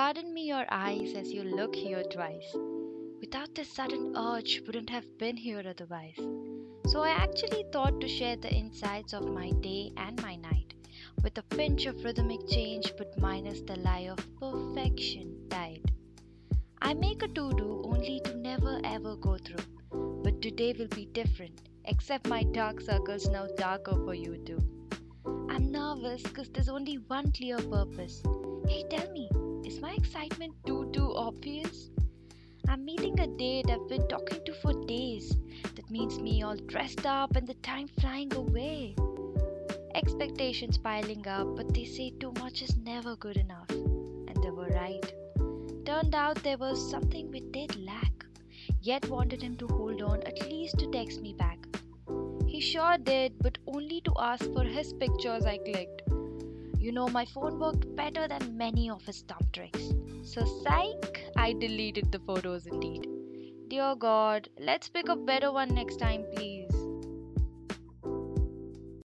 Pardon me your eyes as you look here twice. Without this sudden urge, wouldn't have been here otherwise. So I actually thought to share the insights of my day and my night, with a pinch of rhythmic change but minus the lie of perfection died. I make a to do only to never ever go through, but today will be different, except my dark circles now darker for you too. I'm nervous because there's only one clear purpose. Hey, tell me, is my excitement too too obvious? I'm meeting a date I've been talking to for days. That means me all dressed up and the time flying away. Expectations piling up, but they say too much is never good enough. And they were right. Turned out there was something we did lack, yet wanted him to hold on at least to text me back. He sure did, but only to ask for his pictures I clicked. You know, my phone worked better than many of his thumb tricks. So, psych, I deleted the photos indeed. Dear God, let's pick a better one next time, please.